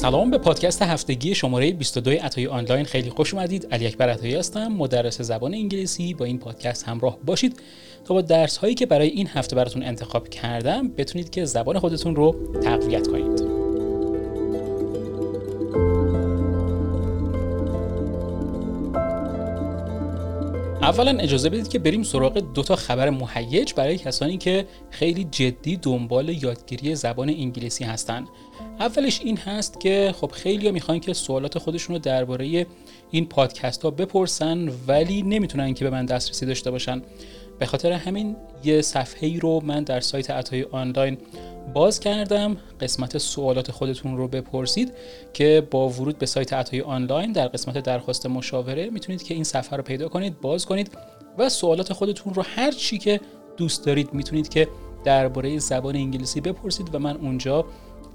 سلام به پادکست هفتگی شماره 22 عطای آنلاین. خیلی خوش اومدید. علی اکبر عطایی هستم مدرس زبان انگلیسی. با این پادکست همراه باشید تا با درس هایی که برای این هفته براتون انتخاب کردم بتونید که زبان خودتون رو تقویت کنید. اولا اجازه بدید که بریم سراغ دو تا خبر مهیج برای کسانی که خیلی جدی دنبال یادگیری زبان انگلیسی هستند. اولش این هست که خب خیلی ها می‌خوان که سوالات خودشون رو درباره این پادکست ها بپرسن ولی نمی‌تونن که به من دسترسی داشته باشن به خاطر همین یه صفحه ای رو من در سایت عطای آنلاین باز کردم. قسمت سوالات خودتون رو بپرسید که با ورود به سایت عطای آنلاین در قسمت درخواست مشاوره می‌تونید که این صفحه رو پیدا کنید باز کنید و سوالات خودتون رو هر چی که دوست دارید می‌تونید که درباره زبان انگلیسی بپرسید و من اونجا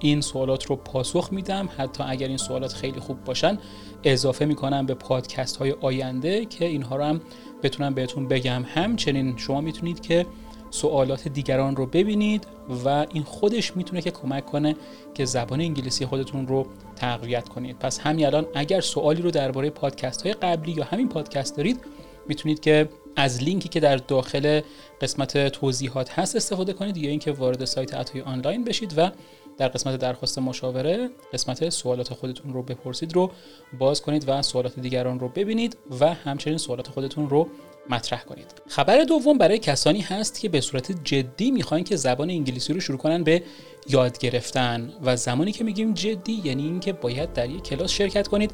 این سوالات رو پاسخ میدم. حتی اگر این سوالات خیلی خوب باشن اضافه می‌کنم به پادکست های آینده که اینها رو هم بتونم بهتون بگم. همچنین شما می‌تونید که سوالات دیگران رو ببینید و این خودش می‌تونه که کمک کنه که زبان انگلیسی خودتون رو تقویت کنید. پس همین الان اگر سوالی رو درباره پادکست های قبلی یا همین پادکست دارید می‌تونید که از لینکی که در داخل قسمت توضیحات هست استفاده کنید یا اینکه وارد سایت عطای آنلاین بشید و در قسمت درخواست مشاوره قسمت سوالات خودتون رو بپرسید رو باز کنید و سوالات دیگران رو ببینید و همچنین سوالات خودتون رو مطرح کنید. خبر دوم برای کسانی هست که به صورت جدی می‌خواین که زبان انگلیسی رو شروع کنن به یاد گرفتن و زمانی که میگیم جدی یعنی اینکه باید در یک کلاس شرکت کنید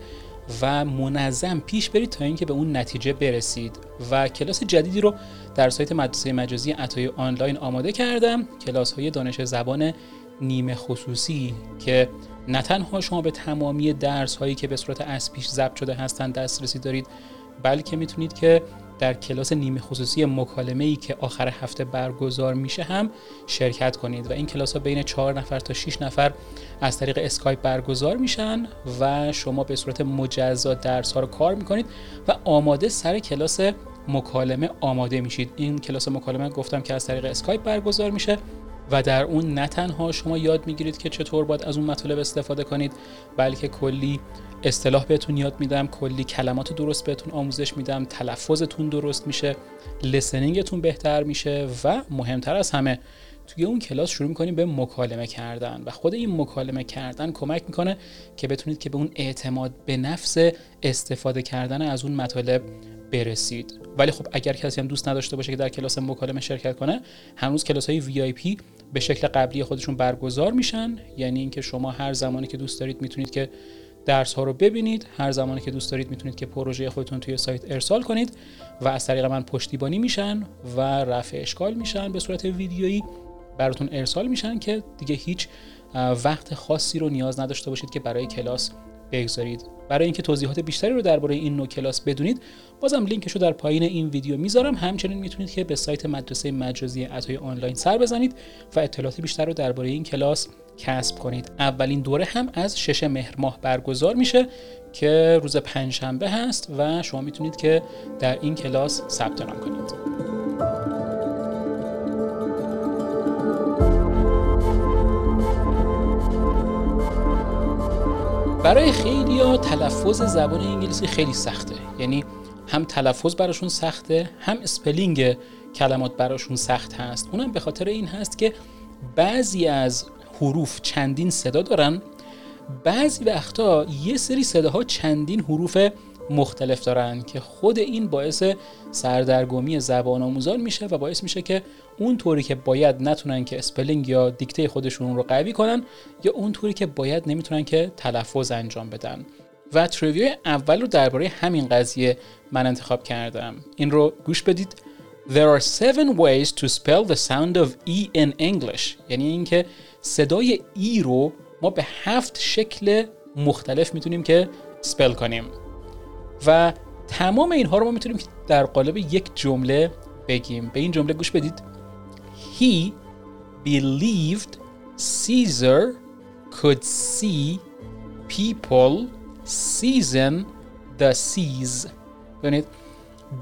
و منظم پیش برید تا اینکه به اون نتیجه برسید. و کلاس جدیدی رو در سایت مدرسه مجازی عطای آنلاین آماده کردم. کلاس های دانش زبان نیمه خصوصی که نه تنها شما به تمامی درس هایی که به صورت از پیش ضبط شده هستند دسترسی دارید بلکه می‌تونید که در کلاس نیمه خصوصی مکالمه ای که آخر هفته برگزار میشه هم شرکت کنید و این کلاس ها بین 4 نفر تا 6 نفر از طریق اسکایپ برگزار میشن و شما به صورت مجزا درس ها رو کار می‌کنید و آماده سر کلاس مکالمه آماده میشید. این کلاس مکالمه گفتم که از طریق اسکایپ برگزار میشه. و در اون نه تنها شما یاد می‌گیرید که چطور باید از اون مطالب استفاده کنید بلکه کلی اصطلاح بهتون یاد میدم کلی کلمات درست بهتون آموزش میدم تلفظتون درست میشه listening تون بهتر میشه و مهمتر از همه توی اون کلاس شروع می‌کنیم به مکالمه کردن و خود این مکالمه کردن کمک می‌کنه که بتونید که به اون اعتماد به نفس استفاده کردن از اون مطالب برسید. ولی خب اگر کسی هم دوست نداشته باشه که در کلاس مکالمه شرکت کنه هنوز کلاس های VIP به شکل قبلی خودشون برگزار میشن. یعنی اینکه شما هر زمانی که دوست دارید می‌تونید که درس ها رو ببینید هر زمانی که دوست دارید می‌تونید که پروژه خودتون توی سایت ارسال کنید و از طریق من پشتیبانی میشن و رفع اشکال میشن به صورت ویدیویی براتون ارسال میشن که دیگه هیچ وقت خاصی رو نیاز نداشته باشید که برای کلاس بگذارید. برای اینکه توضیحات بیشتری رو درباره این نوع کلاس بدونید بازم لینکش رو در پایین این ویدیو می‌ذارم. همچنین می‌تونید که به سایت مدرسه مجازی عطای آنلاین سر بزنید و اطلاعات بیشتر رو درباره این کلاس کسب کنید. اولین دوره هم از شش مهر ماه برگزار میشه که روز پنجشنبه هست و شما می‌تونید که در این کلاس ثبت نام کنید. برای خیلی ها تلفظ زبان انگلیسی خیلی سخته. یعنی هم تلفظ براشون سخته هم spelling کلمات براشون سخت هست. اونم به خاطر این هست که بعضی از حروف چندین صدا دارن. بعضی وقتا یه سری صداها چندین حروف مختلف دارن که خود این باعث سردرگمی زبان آموزان میشه و باعث میشه که اون طوری که باید نتونن که spelling یا دیکته خودشون رو قوی کنن یا اون طوری که باید نمی‌تونن که تلفظ انجام بدن. و trivia اول رو درباره همین قضیه من انتخاب کردم. این رو گوش بدید. There are seven ways to spell the sound of E in English. یعنی اینکه صدای ای رو ما به هفت شکل مختلف می‌تونیم که سپل کنیم. و تمام اینها رو ما می‌تونیم در قالب یک جمله بگیم. به این جمله گوش بدید. He believed Caesar could see people season the seas. ببینید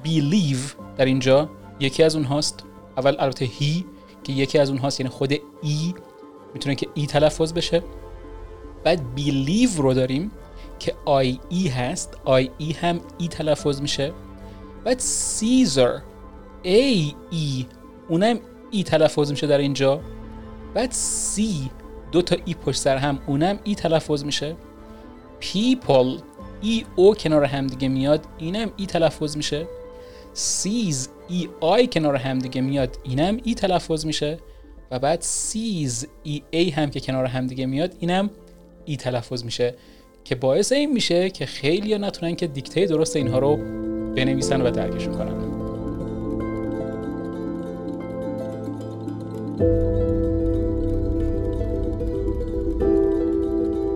believe در اینجا یکی از اونهاست. اول البته he که یکی از اونهاست یعنی خود ای. می‌تونه که ای تلفظ بشه. بعد believe رو داریم. که آی ای هست آی ای هم ای تلفظ میشه. بعد سیزر ای ای اونم ای تلفظ میشه در اینجا. بعد سی دو تا ای پشت سر هم اونم ای تلفظ میشه. people ای او کنار هم دیگه میاد اینم ای تلفظ میشه. سیز ای آی کنار هم دیگه میاد اینم ای تلفظ میشه. و بعد سیز ای ای هم که کنار هم دیگه میاد اینم ای تلفظ میشه. که باعث این میشه که خیلی نتونن که دیکته درست اینها رو بنویسن و درکشون کنن.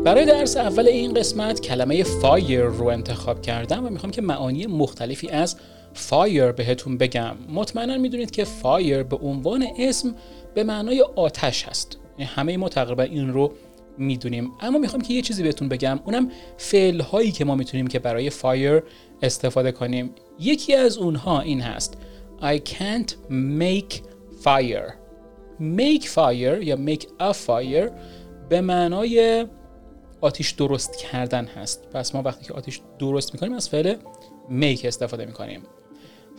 برای درس اول این قسمت کلمه فایر رو انتخاب کردم و می‌خوام که معانی مختلفی از fire بهتون بگم. مطمئنا می‌دونید که fire به عنوان اسم به معنای آتش هست. یعنی همه ما تقریبا این رو می‌دونیم. اما می‌خوام که یه چیزی بهتون بگم. اونم فعل هایی که ما می‌تونیم که برای fire استفاده کنیم. یکی از اونها این هست. I can't make fire. Make fire یا make a fire به معنای آتیش درست کردن هست. پس ما وقتی که آتیش درست می‌کنیم از فعل make استفاده می‌کنیم.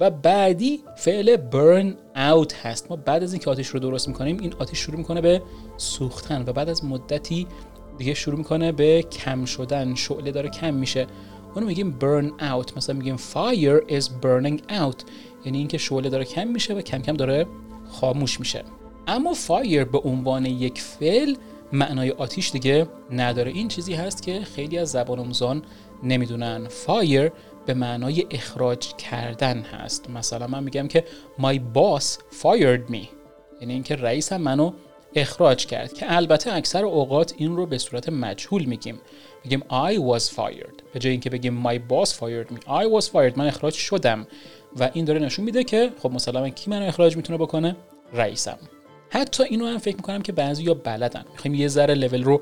و بعدی فعل burn out هست. ما بعد از اینکه آتیش رو درست می‌کنیم این آتیش شروع می‌کنه به سوختن و بعد از مدتی دیگه شروع می‌کنه به کم شدن. شعله داره کم میشه. اونو میگیم burn out. مثلا میگیم fire is burning out. یعنی اینکه شعله داره کم میشه و کم کم داره خاموش میشه. اما fire به عنوان یک فعل معنای آتیش دیگه نداره. این چیزی هست که خیلی از زبان آموزان نمی‌دونن. fire به معنای اخراج کردن هست. مثلا من میگم که my boss fired me. یعنی اینکه رئیسم منو اخراج کرد. که البته اکثر اوقات این رو به صورت مجهول میگیم. میگیم I was fired. به جای اینکه بگیم my boss fired me I was fired. من اخراج شدم. و این داره نشون میده که خب مثلا کی منو اخراج می‌تونه بکنه؟ رئیسم. حتی اینو هم فکر می‌کنم که بعضی یا بلدن. می‌خوایم یه ذره لول رو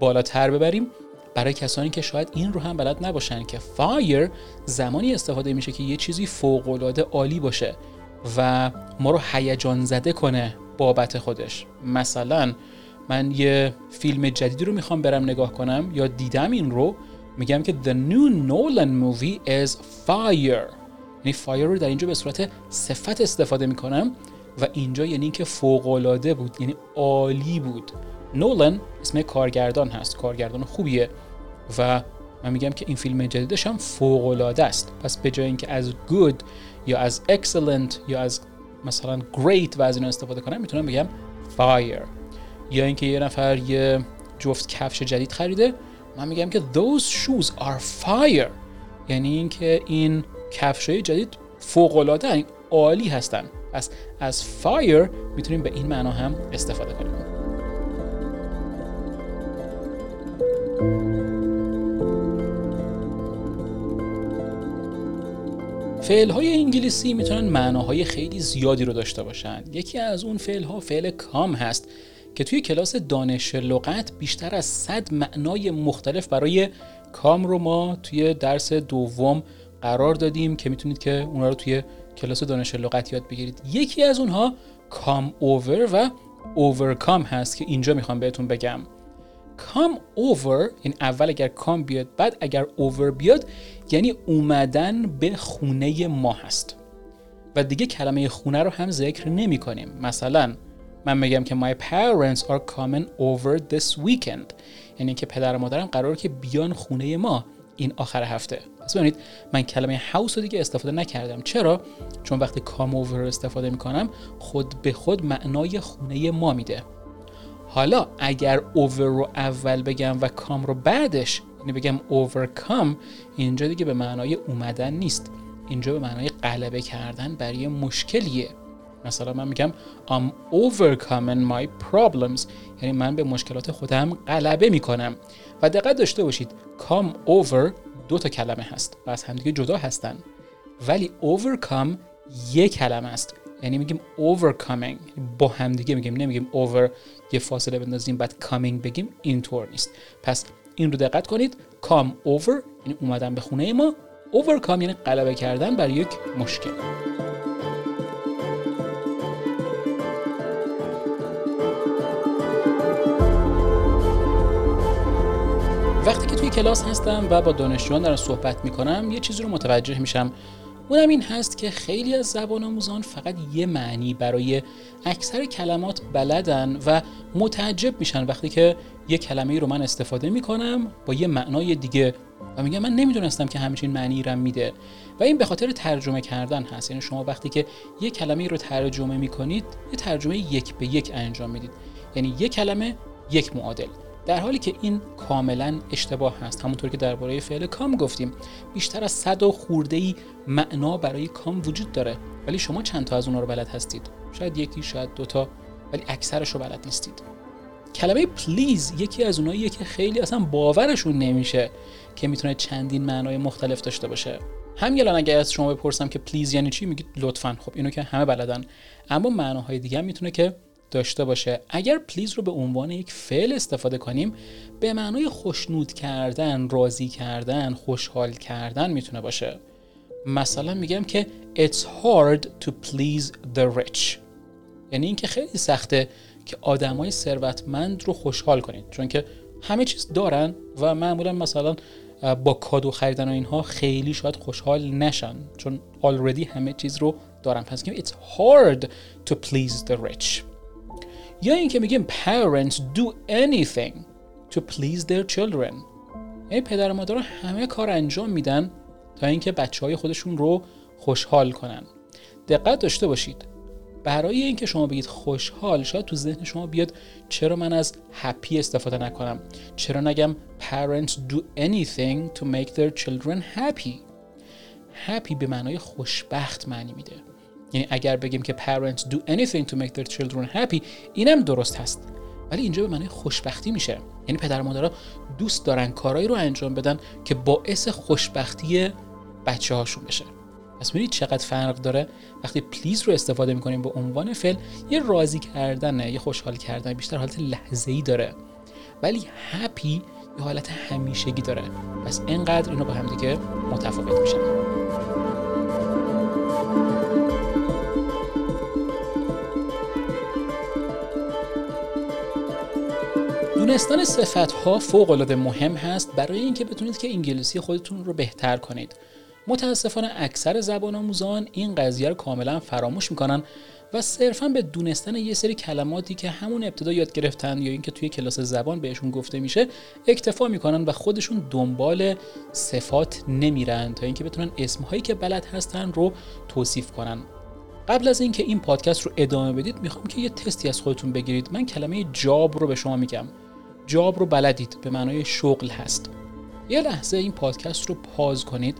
بالاتر ببریم. برای کسانی که شاید این رو هم بلد نباشن که fire زمانی استفاده میشه که یه چیزی فوق العاده عالی باشه و ما رو هیجان زده کنه بابت خودش. مثلا من یه فیلم جدیدی رو می‌خوام برم نگاه کنم یا دیدم این رو میگم که The new Nolan movie is fire. یعنی fire رو در اینجا به صورت صفت استفاده می‌کنم و اینجا یعنی اینکه فوق العاده بود یعنی عالی بود. نولن اسم کارگردان هست کارگردان خوبیه. و من میگم که این فیلم جدیدش هم فوق العاده است. پس به جای اینکه از good یا از excellent یا از مثلا great و از این استفاده کنم می‌تونم بگم fire. یا اینکه یه نفر یه جفت کفش جدید خریده من میگم که those shoes are fire. یعنی اینکه این کفش جدید فوق العاده عالی هستن. پس از fire می‌تونیم به این معنا هم استفاده کنیم. فعل های انگلیسی می‌تونن معناهای خیلی زیادی رو داشته باشن. یکی از اون فعل ها فعل کام هست که توی کلاس دانش لغت بیشتر از 100 معنای مختلف برای کام رو ما توی درس دوم قرار دادیم که می‌تونید که اونها رو توی کلاس دانش لغت یاد بگیرید. یکی از اونها کام اوور و overcome هست که اینجا می‌خوام بهتون بگم. Come over یعنی اول اگر کام بیاد بعد اگر over بیاد یعنی اومدن به خونه ما هست. و دیگه کلمه خونه رو هم ذکر نمی کنیم. مثلا من میگم که my parents are coming over this weekend. یعنی که پدر و مادرم قرار که بیان خونه ما این آخر هفته. پس ببینید من کلمه هاوس رو دیگه استفاده نکردم. چرا؟ چون وقتی کام اوور استفاده می‌کنم خود به خود معنای خونه ما میده. حالا اگر اوور رو اول بگم و کام رو بعدش یعنی بگم overcome اینجا دیگه به معنای اومدن نیست. اینجا به معنای غلبه کردن برای مشکلیه. مثلا من میگم I'm overcoming my problems. یعنی من به مشکلات خودم غلبه می‌کنم. و دقت داشته باشید come over دو تا کلمه هست و از همدیگه جدا هستن. ولی overcome یک کلمه است. یعنی میگیم overcoming با همدیگه میگیم نمیگیم over یه فاصله بندازیم بعد coming بگیم اینطور نیست. پس این رو دقت کنید come over یعنی اومدن به خونه ما. overcome یعنی غلبه کردن بر یک مشکل. وقتی که توی کلاس هستم و با دانشجویان دارم صحبت می‌کنم یه چیزی رو متوجه میشم. اونم این هست که خیلی از زبان آموزان فقط یه معنی برای اکثر کلمات بلدن و متعجب میشن. وقتی که یه کلمه ای رو من استفاده می‌کنم با یه معنای دیگه و میگم من نمی‌دونستم که همچین معنی رم میده. و این به خاطر ترجمه کردن هست. یعنی شما وقتی که یه کلمه رو ترجمه می‌کنید یه ترجمه یک به یک انجام می‌دید. یعنی یه کلمه یک معادل. در حالی که این کاملا اشتباه هست همونطور که درباره فعل کام گفتیم بیشتر از صد و خورده ای معنا برای کام وجود داره. ولی شما چند تا از اونها رو بلد هستید؟ شاید یکی شاید دوتا ولی اکثرش رو بلد نیستید. کلمه please یکی از اوناییه که خیلی اصلا باورشون نمیشه که می‌تونه چندین معنای مختلف داشته باشه. هم الان اگر از شما بپرسم که please یعنی چی میگید لطفا. خب اینو که همه بلدن. اما معناهای دیگه هم می‌تونه که داشته باشه. اگر please رو به عنوان یک فعل استفاده کنیم به معنای خوشنود کردن راضی کردن خوشحال کردن می‌تونه باشه. مثلا میگم که it's hard to please the rich. یعنی اینکه خیلی سخته که آدمای ثروتمند رو خوشحال کنید چون که همه چیز دارن و معمولا مثلا با کادو خریدن و اینها خیلی شاید خوشحال نشن چون already همه چیز رو دارن. پس it's hard to please the rich. یا اینکه میگیم parents do anything to please their children. یعنی پدر و مادر همه کار انجام میدن تا اینکه بچه های خودشون رو خوشحال کنن. دقت داشته باشید. برای اینکه شما بگید خوشحال شاید تو ذهن شما بیاد چرا من از هپی استفاده نکنم؟ چرا نگم parents do anything to make their children happy happy به معنای خوشبخت معنی میده. یعنی اگر بگیم که parents do anything to make their children happy اینم درست هست. ولی اینجا به معنی خوشبختی میشه. یعنی پدر مادرها دوست دارن کارایی رو انجام بدن که باعث خوشبختی بچه هاشون بشه. پس ببینید چقدر فرق داره؟ وقتی پلیز رو استفاده می‌کنیم به عنوان فعل یه راضی کردنه یه خوشحال کردن بیشتر حالت لحظه ای داره. ولی هپی یه حالت همیشگی داره. پس اینقدر اینو با هم دیگه متفاوت میشن. دونستان صفت ها فوق العاده مهم هست برای اینکه بتونید که انگلیسی خودتون رو بهتر کنید. متاسفانه اکثر زبان آموزان این قضیه رو کاملا فراموش می‌کنن و صرفا به دونستن یه سری کلماتی که همون ابتدا یاد گرفتن یا اینکه توی کلاس زبان بهشون گفته میشه اکتفا می‌کنن و خودشون دنبال صفات نمیرن تا اینکه بتونن اسمهایی که بلد هستن رو توصیف کنن. قبل از اینکه این پادکست رو ادامه بدید می‌خوام که یه تستی از خودتون بگیرید. من کلمه جاب رو به شما میگم. job رو بلدید. به معنای شغل هست. یه لحظه این پادکست رو pause کنید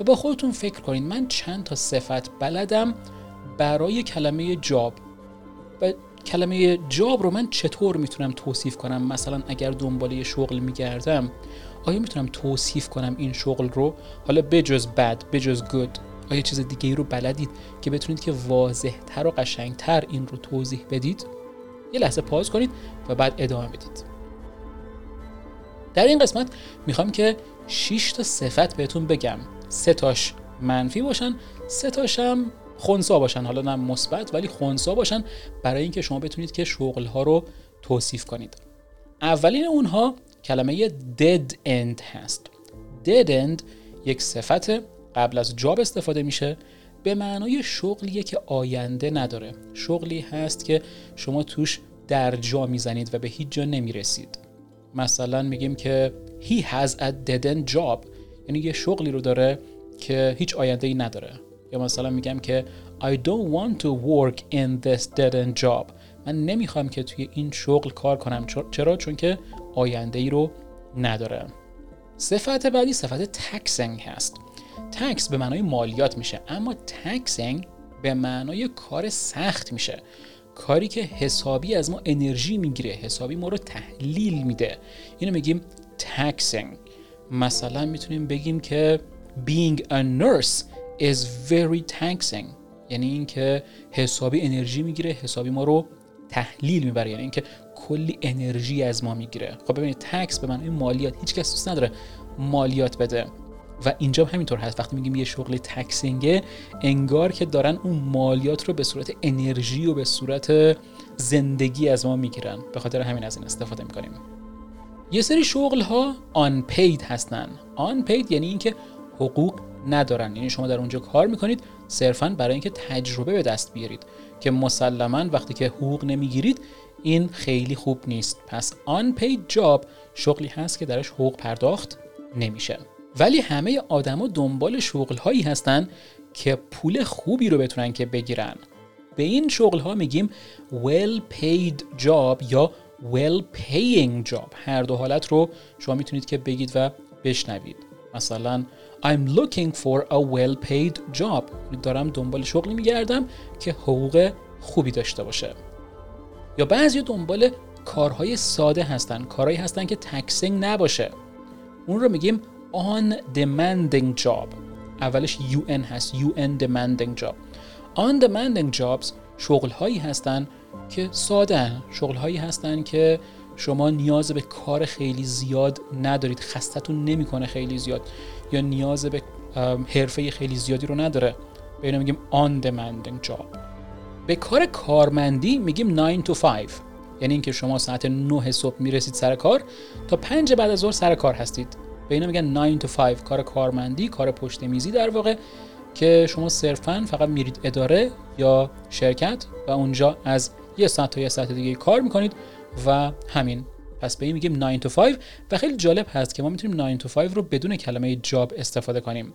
و با خودتون فکر کنید. من چند تا صفت بلدم برای کلمه job. و کلمه job رو من چطور می‌تونم توصیف کنم؟ مثلا اگر دنبال یه شغل میگردم آیا می‌تونم توصیف کنم این شغل رو؟ حالا بجز bad بجز good آیا چیز دیگه ای رو بلدید که بتونید که واضح تر و قشنگتر این رو توضیح بدید؟ یه لحظه پاز کنید و بعد ادامه بدید. در این قسمت می‌خوام که 6 تا صفت بهتون بگم. سه تاش منفی باشن سه تاشم خونسا باشن. حالا نه مثبت ولی خونسا باشن برای اینکه شما بتونید که شغل ها رو توصیف کنید. اولین اونها کلمه dead end هست. dead end یک صفت قبل از جاب استفاده میشه. به معنای شغلیه که آینده نداره. شغلی هست که شما توش در جا می‌زنید و به هیچ جا نمی‌رسید. مثلا میگیم که he has a dead end job. یعنی یه شغلی رو داره که هیچ آینده ای نداره. یا مثلا میگم که I don't want to work in this dead end job. من نمی‌خوام که توی این شغل کار کنم. چرا؟ چون که آینده ای رو نداره. صفت بعدی صفت taxing هست. tax به معنای مالیات میشه اما taxing به معنای کار سخت میشه. کاری که حسابی از ما انرژی می‌گیره حسابی ما رو تحلیل میده. اینو میگیم taxing. مثلا می‌تونیم بگیم که being a nurse is very taxing. یعنی اینکه حسابی انرژی می‌گیره حسابی ما رو تحلیل می‌بره. یعنی اینکه کلی انرژی از ما می‌گیره. خب ببینید تکس به معنای مالیات هیچ کس دوست نداره مالیات بده. و اینجا همینطور هست. وقتی میگیم یه شغل تکسینگه انگار که دارن اون مالیات رو به صورت انرژی و به صورت زندگی از ما می‌گیرن. به خاطر همین از این استفاده می‌کنیم. یه سری شغل ها unpaid هستن. unpaid یعنی اینکه حقوق ندارن. یعنی شما در اونجا کار می‌کنید صرفا برای اینکه تجربه به دست بیارید که مسلما وقتی که حقوق نمی‌گیرید این خیلی خوب نیست. پس unpaid job شغلی هست که درش حقوق پرداخت نمیشه. ولی همه آدما دنبال شغل هایی هستن که پول خوبی رو بتونن که بگیرن. به این شغل ها میگیم well paid job یا well paying job. هر دو حالت رو شما می‌تونید که بگید و بشنوید. مثلا I'm looking for a well paid job. دارم دنبال شغلی میگردم که حقوق خوبی داشته باشه. یا بعضی دنبال کارهای ساده هستن کارهایی هستن که تکسینگ نباشه. اون رو میگیم on demanding job. اولش UN هست. UN demanding job. On demanding jobs شغل هایی هستن که ساده شغل هایی هستن که شما نیاز به کار خیلی زیاد ندارید. خستتون نمی‌کنه خیلی زیاد. یا نیاز به حرفه خیلی زیادی رو نداره. به اینو میگیم on demanding job. به کار کارمندی میگیم 9 to 5 یعنی اینکه شما ساعت 9 صبح می‌رسید سر کار تا 5 بعد از ظهر سر کار هستید. به اینا میگن 9 to 5 کار کارمندی کار پشت میزی در واقع که شما صرفا فقط میرید اداره یا شرکت و اونجا از یه ساعت تا یه ساعت دیگه کار می‌کنید و همین. پس به این میگیم 9 to 5 و خیلی جالب هست که ما می‌تونیم 9 to 5 رو بدون کلمه جاب استفاده کنیم.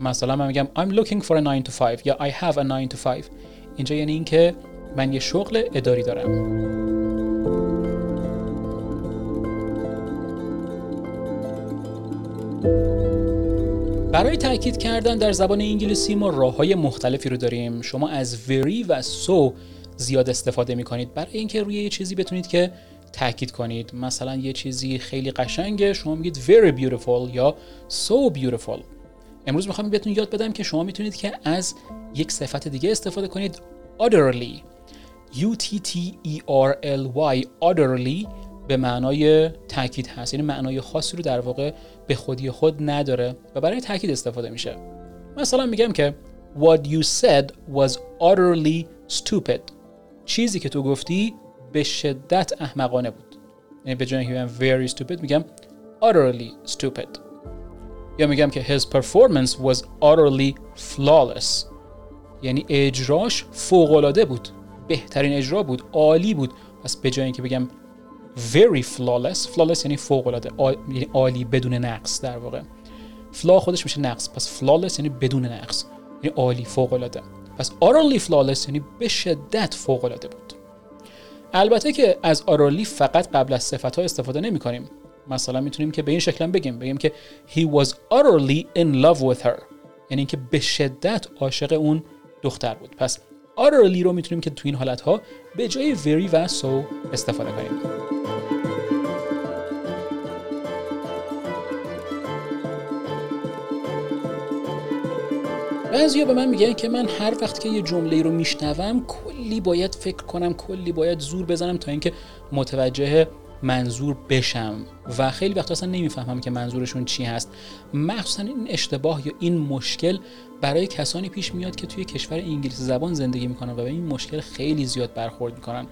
مثلا من میگم I'm looking for a 9 to 5 یا I have a 9 to 5 اینجا یعنی اینکه من یه شغل اداری دارم. برای تاکید کردن در زبان انگلیسی ما راه های مختلفی رو داریم. شما از very و so زیاد استفاده می کنید برای اینکه روی یه چیزی بتونید که تاکید کنید. مثلا یه چیزی خیلی قشنگه شما میگید very beautiful یا so beautiful. امروز می‌خوام بهتون یاد بدم که شما می‌تونید که از یک صفت دیگه استفاده کنید utterly U T T E R L Y utterly به معنای تاکید هست. یعنی معنای خاصی رو در واقع به خودی خود نداره و برای تاکید استفاده میشه. مثلا میگم که what you said was utterly stupid. چیزی که تو گفتی به شدت احمقانه بود. یعنی به جای اینکه very stupid میگم utterly stupid. یا میگم که his performance was utterly flawless. یعنی اجراش فوق العاده بود. بهترین اجرا بود عالی بود. پس به جای اینکه بگم very flawless. Flawless یعنی فوق العاده یعنی عالی بدون نقص در واقع. فلا خودش میشه نقص. پس flawless یعنی بدون نقص. یعنی عالی فوق العاده پس utterly flawless یعنی به شدت فوق العاده بود. البته که از utterly فقط قبل از صفت ها استفاده نمی کنیم مثلا می‌تونیم که به این شکل بگیم. بگیم که he was utterly in love with her. یعنی اینکه به شدت عاشق اون دختر بود. پس utterly رو می‌تونیم که تو این حالت ها به جای very و so استفاده کنیم. بعضیا به من میگن که من هر وقت که یه جمله رو میشنوم کلی باید فکر کنم کلی باید زور بزنم تا اینکه متوجه منظور بشم. و خیلی وقت اصلا نمی‌فهمم که منظورشون چی هست. مخصوصا این اشتباه یا این مشکل برای کسانی پیش میاد که توی کشور انگلیسی زبان زندگی می‌کنن و به این مشکل خیلی زیاد برخورد می‌کنن.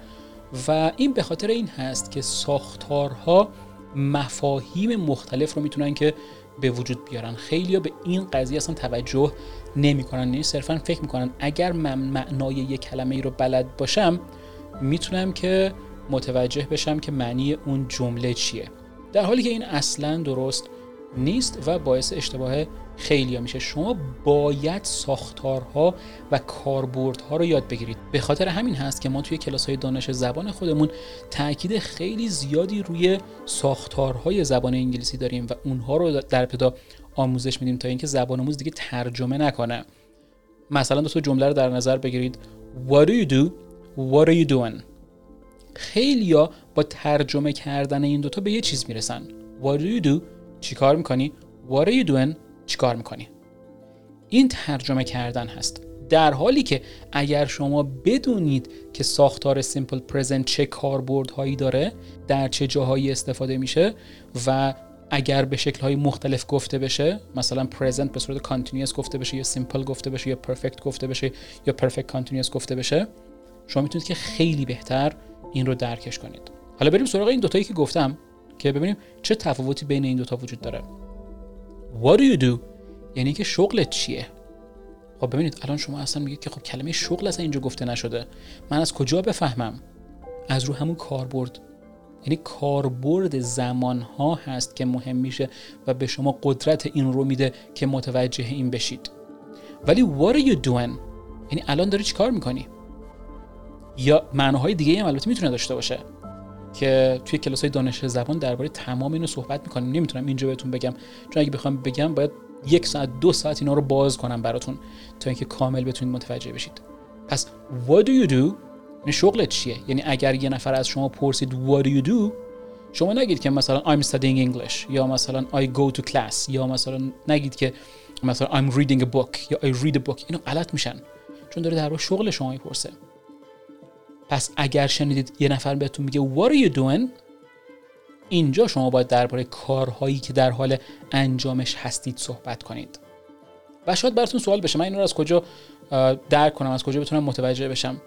و این به خاطر این هست که ساختارها مفاهیم مختلف رو می‌تونن که به وجود بیارن. خیلی به این قضیه اصلا توجه نمی‌کنن. یعنی صرفا فکر می‌کنن اگر من معنای یک کلمه ای رو بلد باشم می‌تونم که متوجه بشم که معنی اون جمله چیه. در حالی که این اصلا درست نیست و باعث اشتباه خیلی ها میشه. شما باید ساختارها و کاربردها رو یاد بگیرید. به خاطر همین هست که ما توی کلاس های دانش زبان خودمون تاکید خیلی زیادی روی ساختارهای زبان انگلیسی داریم و اونها رو در ابتدا آموزش میدیم تا اینکه زبان آموز دیگه ترجمه نکنه مثلا دو تا جمله رو در نظر بگیرید What do you do? What are you doing? خیلیا با ترجمه کردن این دوتا به یه چیز می‌رسن What do you do? چی کار می‌کنی؟ What are you doing? چی کار می‌کنی؟ این ترجمه کردن هست در حالی که اگر شما بدونید که ساختار simple present چه کاربردهایی داره در چه جاهایی استفاده میشه و اگر به شکلهای مختلف گفته بشه مثلا present به صورت continuous گفته بشه یا simple گفته بشه یا perfect گفته بشه یا perfect continuous گفته بشه شما می‌تونید که خیلی بهتر این رو درکش کنید. حالا بریم سراغ این دوتایی که گفتم که ببینیم چه تفاوتی بین این دوتا وجود داره. What do you do? یعنی که شغلت چیه؟ خب ببینید الان شما اصلا میگید که خب کلمه شغل اصلا اینجا گفته نشده. من از کجا بفهمم؟ از رو همون کاربرد. یعنی کاربرد زمان ها هست که مهم میشه و به شما قدرت این رو میده که متوجه این بشید. ولی what are you doing? یعنی الان داری چی کار می‌کنی؟ یا معناهای دیگه هم البته می‌تونه داشته باشه که توی کلاس های دانش زبان درباره تمام اینو صحبت می‌کنیم. نمی‌تونم اینجا بهتون بگم. چون اگه بخوام بگم باید یک ساعت دو ساعت اینا رو باز کنم براتون تا اینکه کامل بتونید متوجه بشید. پس what do you do شغلت چیه؟ یعنی اگر یه نفر از شما پرسید what do you do? شما نگید که مثلا I'm studying English. یا مثلا I go to class. یا مثلا نگید که مثلا I'm reading a book. یا I read a book. اینو غلط میشن. چون داره در شغل شما می‌پرسه. پس اگر شنیدید یه نفر بهتون میگه what are you doing? اینجا شما باید درباره کارهایی که در حال انجامش هستید صحبت کنید. و شاید براتون سوال بشه. من این رو از کجا درک کنم؟ از کجا بتونم متوجه بشم؟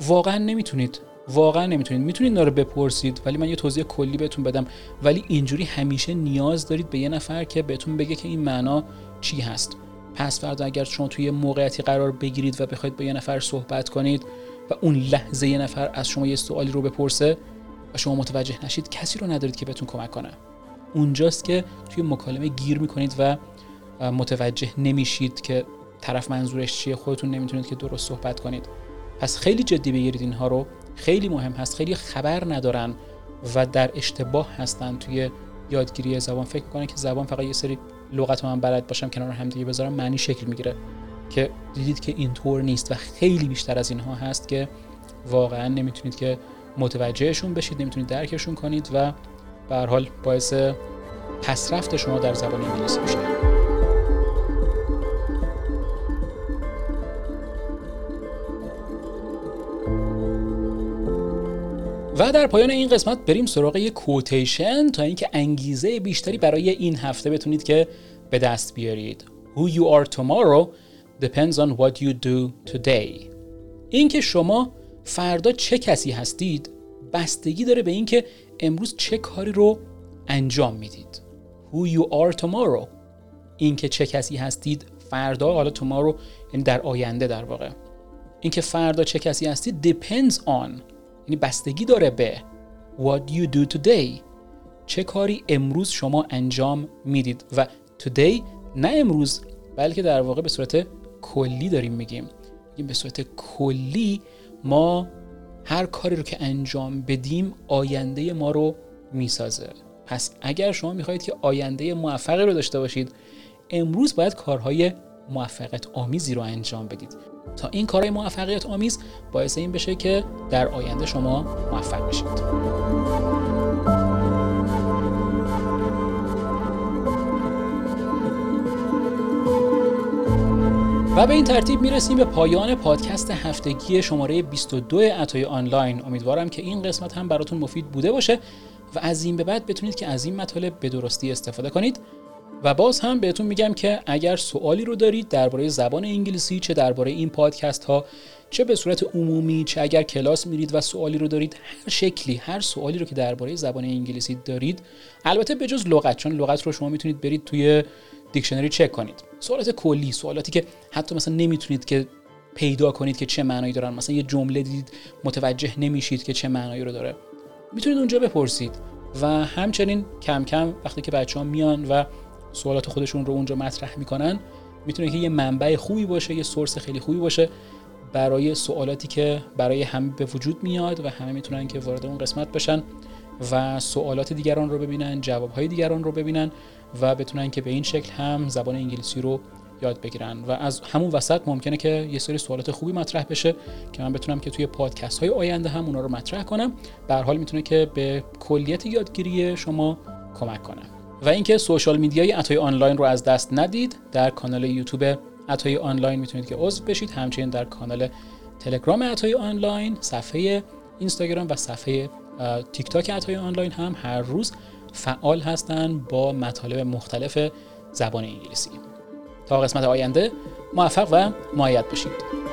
واقعا نمی‌تونید واقعا نمی‌تونید. می‌تونید رو بپرسید ولی من یه توضیح کلی بهتون بدم. ولی اینجوری همیشه نیاز دارید به یه نفر که بهتون بگه که این معنا چی هست. پس فردا اگر شما توی موقعیتی قرار بگیرید و بخواید با یه نفر صحبت کنید و اون لحظه یه نفر از شما یه سوالی رو بپرسه و شما متوجه نشید کسی رو ندارید که بهتون کمک کنه. اونجاست که توی مکالمه گیر می‌کنید و متوجه نمیشید که طرف منظورش چیه خودتون نمی‌تونید که درست صحبت کنید. پس خیلی جدی بگیرید اینها رو. خیلی مهم هست. خیلی خبر ندارن و در اشتباه هستن توی یادگیری زبان. فکر کنن که زبان فقط یه سری لغت من بلد باشم کنار هم دیگه بذارم معنی شکل می‌گیره. که دیدید که اینطور نیست و خیلی بیشتر از اینها هست که واقعا نمی‌تونید که متوجهشون بشید نمی‌تونید درکشون کنید و به حال باعث پسرفت شما در زبان انگلیسی میشه. و در پایان این قسمت بریم سراغ یک کوتیشن تا اینکه انگیزه بیشتری برای این هفته بتونید که به دست بیارید. Who you are tomorrow depends on what you do today. اینکه شما فردا چه کسی هستید بستگی داره به اینکه امروز چه کاری رو انجام می‌دید. Who you are tomorrow اینکه چه کسی هستید فردا حالا tomorrow یعنی در آینده در واقع. اینکه فردا چه کسی هستید depends on یعنی بستگی داره به what you do today. چه کاری امروز شما انجام می‌دید و today نه امروز بلکه در واقع به صورت کلی داریم میگیم. میگیم به صورت کلی ما هر کاری رو که انجام بدیم آینده ما رو می‌سازه. پس اگر شما می‌خواهید که آینده موفقی رو داشته باشید امروز باید کارهای موفقیت آمیزی رو انجام بدید. تا این کارهای موفقیت آمیز باعث این بشه که در آینده شما موفق بشید. و به این ترتیب می‌رسیم به پایان پادکست هفتگی شماره 22 اتای آنلاین. امیدوارم که این قسمت هم براتون مفید بوده باشه و از این به بعد بتونید که از این مطالب به درستی استفاده کنید. و باز هم بهتون میگم که اگر سوالی رو دارید درباره زبان انگلیسی چه درباره این پادکست ها چه به صورت عمومی چه اگر کلاس میرید و سوالی رو دارید هر شکلی هر سوالی رو که درباره زبان انگلیسی دارید البته به جز لغت چون لغت رو شما می‌تونید برید توی دیکشنری چک کنید. سوالات کلی سوالاتی که حتی مثلا نمی‌تونید که پیدا کنید که چه معنایی دارن مثلا یه جمله دید متوجه نمیشید که چه معنایی رو داره. می‌تونید اونجا بپرسید و همچنین کم کم وقتی که بچه ها میان و سوالات خودشون رو اونجا مطرح می‌کنن می‌تونه که یه منبع خوبی باشه یه سورس خیلی خوبی باشه برای سوالاتی که برای همه به وجود میاد و همه می‌تونن که وارد اون قسمت بشن و سوالات دیگران رو ببینن جوابهای دیگران رو ببینن و بتونن که به این شکل هم زبان انگلیسی رو یاد بگیرن. و از همون وسط ممکنه که یه سری سوالات خوبی مطرح بشه که من بتونم که توی پادکست های آینده هم اونا رو مطرح کنم. به حال می‌تونه که به کلیت یادگیری شما کمک کنه. و اینکه social media ی عطایی آنلاین رو از دست ندید در کانال یوتیوب عطایی آنلاین می‌تونید که عضو بشید. همچنین در کانال تلگرام عطایی آنلاین صفحه اینستاگرام و صفحه تیک تاک عطایی آنلاین هم هر روز فعال هستن با مطالب مختلف زبان انگلیسی. تا قسمت آینده موفق و معید باشید